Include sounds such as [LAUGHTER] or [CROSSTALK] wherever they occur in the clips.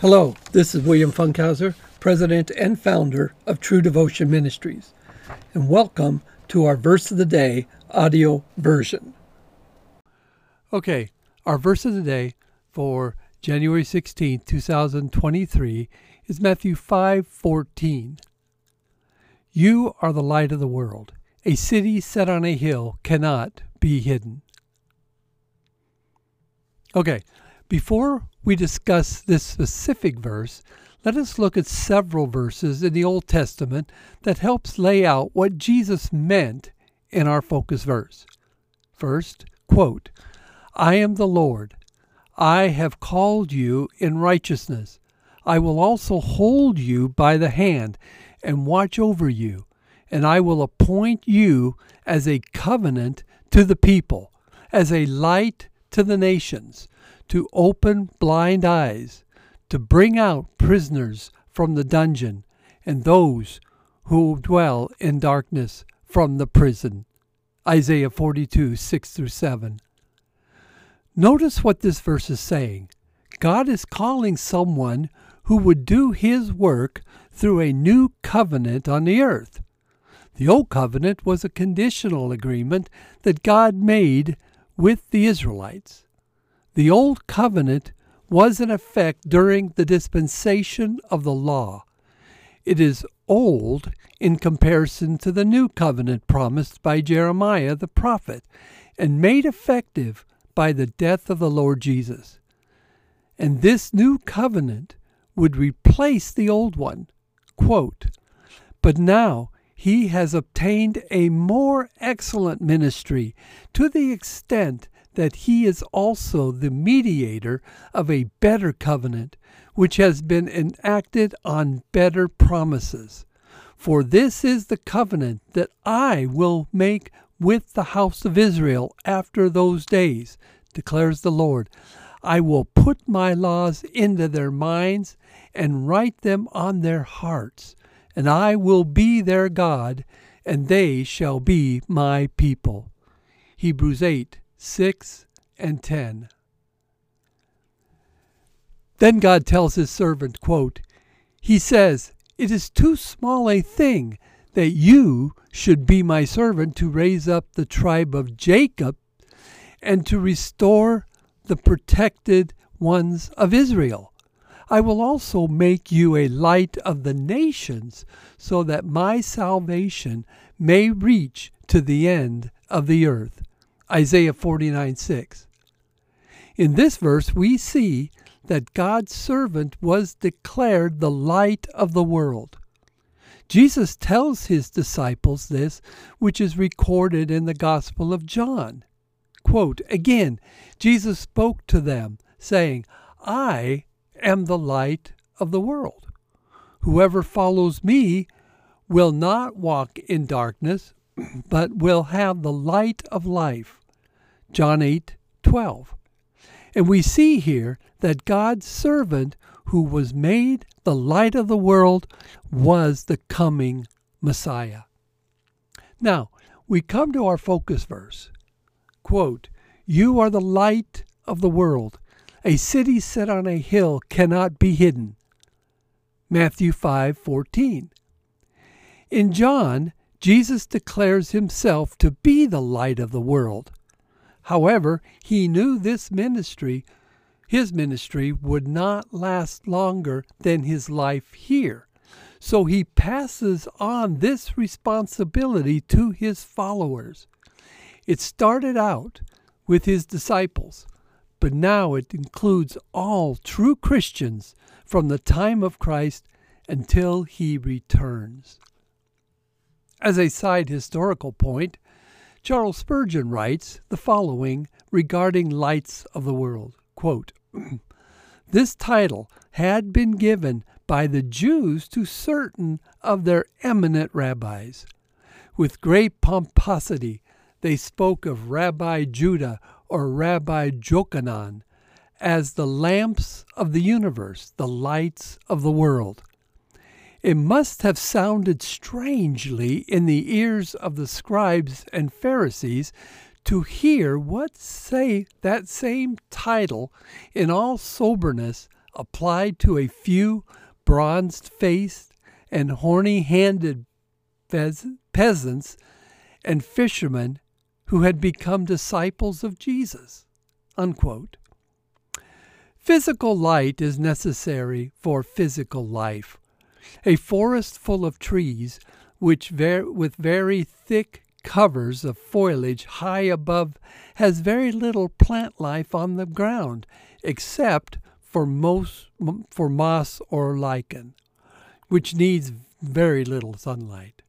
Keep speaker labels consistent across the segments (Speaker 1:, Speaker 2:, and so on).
Speaker 1: Hello, this is William Funkhauser, President and founder of True Devotion Ministries, and welcome to our Verse of the Day audio version. Okay, our verse of the day for January 16, 2023 is Matthew 5:14. You are the light of the world. A city set on a hill cannot be hidden. Okay, before we discuss this specific verse, let us look at several verses in the Old Testament that helps lay out what Jesus meant in our focus verse. First, quote, I am the Lord. I have called you in righteousness. I will also hold you by the hand and watch over you, and I will appoint you as a covenant to the people, as a light to the nations to open blind eyes, to bring out prisoners from the dungeon, and those who dwell in darkness from the prison. Isaiah 42, 6 through 7. Notice what this verse is saying. God is calling someone who would do his work through a new covenant on the earth. The old covenant was a conditional agreement that God made with the Israelites. The Old Covenant was in effect during the dispensation of the law. It is old in comparison to the new covenant promised by Jeremiah the prophet and made effective by the death of the Lord Jesus. And this new covenant would replace the old one. Quote, but now he has obtained a more excellent ministry to the extent that he is also the mediator of a better covenant, which has been enacted on better promises. For this is the covenant that I will make with the house of Israel after those days, declares the Lord. I will put my laws into their minds and write them on their hearts, and I will be their God, and they shall be my people. Hebrews 8 6 and 10. Then God tells his servant, quote, He says, It is too small a thing that you should be my servant to raise up the tribe of Jacob and to restore the protected ones of Israel. I will also make you a light of the nations, so that my salvation may reach to the end of the earth. Isaiah 49 6. In this verse, we see that God's servant was declared the light of the world. Jesus tells his disciples this, which is recorded in the Gospel of John. Quote, Again, Jesus spoke to them, saying, I am the light of the world. Whoever follows me will not walk in darkness, but will have the light of life. John 8 12. And we see here that God's servant, who was made the light of the world, was the coming Messiah. Now, we come to our focus verse. Quote, You are the light of the world. A city set on a hill cannot be hidden. Matthew 5:14. In John, Jesus declares himself to be the light of the world. However, he knew this ministry, his ministry, would not last longer than his life here. So he passes on this responsibility to his followers. It started out with his disciples, but now it includes all true Christians from the time of Christ until he returns. As a side historical point, Charles Spurgeon writes the following regarding lights of the world quote, [CLEARS THROAT] This title had been given by the Jews to certain of their eminent rabbis. With great pomposity, they spoke of Rabbi Judah or Rabbi Jochanan as the lamps of the universe, the lights of the world. It must have sounded strangely in the ears of the scribes and Pharisees to hear what say that same title in all soberness applied to a few bronzed faced and horny handed peasants and fishermen who had become disciples of Jesus. Unquote. Physical light is necessary for physical life. A forest full of trees, which ver- with very thick covers of foliage high above, has very little plant life on the ground, except for most for moss or lichen, which needs very little sunlight.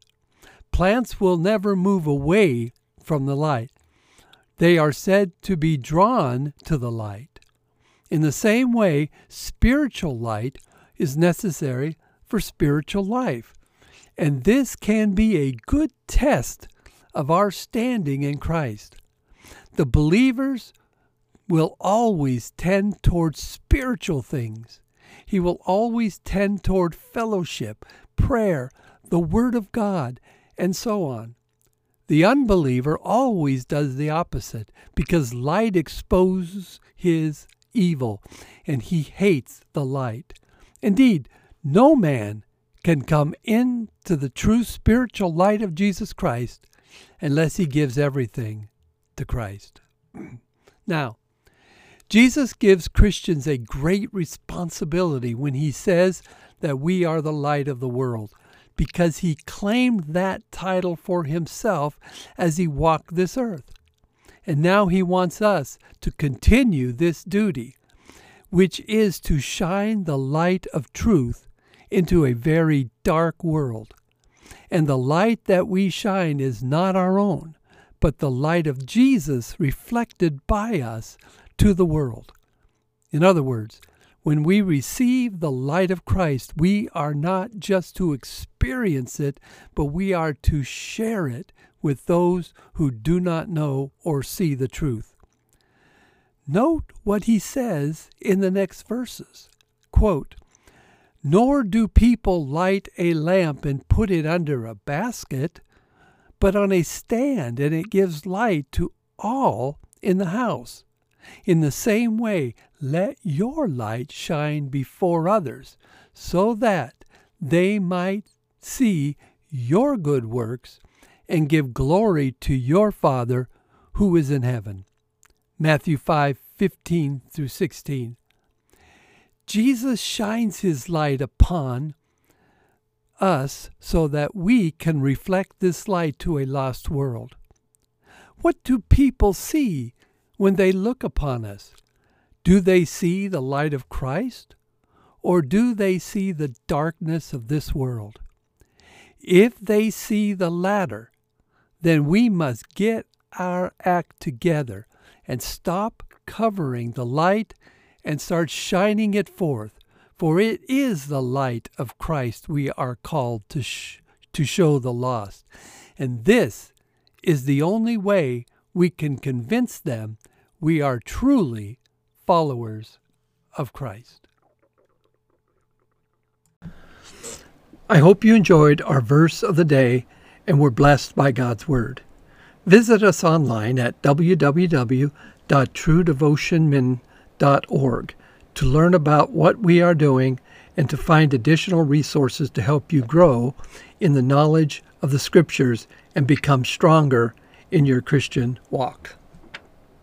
Speaker 1: Plants will never move away from the light. They are said to be drawn to the light. In the same way, spiritual light is necessary for spiritual life. And this can be a good test of our standing in Christ. The believers will always tend toward spiritual things. He will always tend toward fellowship, prayer, the Word of God, and so on. The unbeliever always does the opposite because light exposes his evil and he hates the light. Indeed, no man can come into the true spiritual light of Jesus Christ unless he gives everything to Christ. [CLEARS THROAT] now, Jesus gives Christians a great responsibility when he says that we are the light of the world because he claimed that title for himself as he walked this earth. And now he wants us to continue this duty, which is to shine the light of truth into a very dark world. And the light that we shine is not our own, but the light of Jesus reflected by us to the world. In other words, when we receive the light of Christ, we are not just to experience it, but we are to share it with those who do not know or see the truth. Note what he says in the next verses. Quote, Nor do people light a lamp and put it under a basket, but on a stand, and it gives light to all in the house. In the same way, let your light shine before others, so that they might see your good works and give glory to your Father who is in heaven. Matthew 5 15 through 16. Jesus shines his light upon us so that we can reflect this light to a lost world. What do people see when they look upon us? Do they see the light of Christ? Or do they see the darkness of this world? If they see the latter, then we must get our act together and stop covering the light and start shining it forth. For it is the light of Christ we are called to, sh- to show the lost. And this is the only way we can convince them we are truly followers of Christ. I hope you enjoyed our verse of the day and were blessed by God's Word. Visit us online at www.truedevotionmin.org to learn about what we are doing and to find additional resources to help you grow in the knowledge of the Scriptures and become stronger in your Christian walk.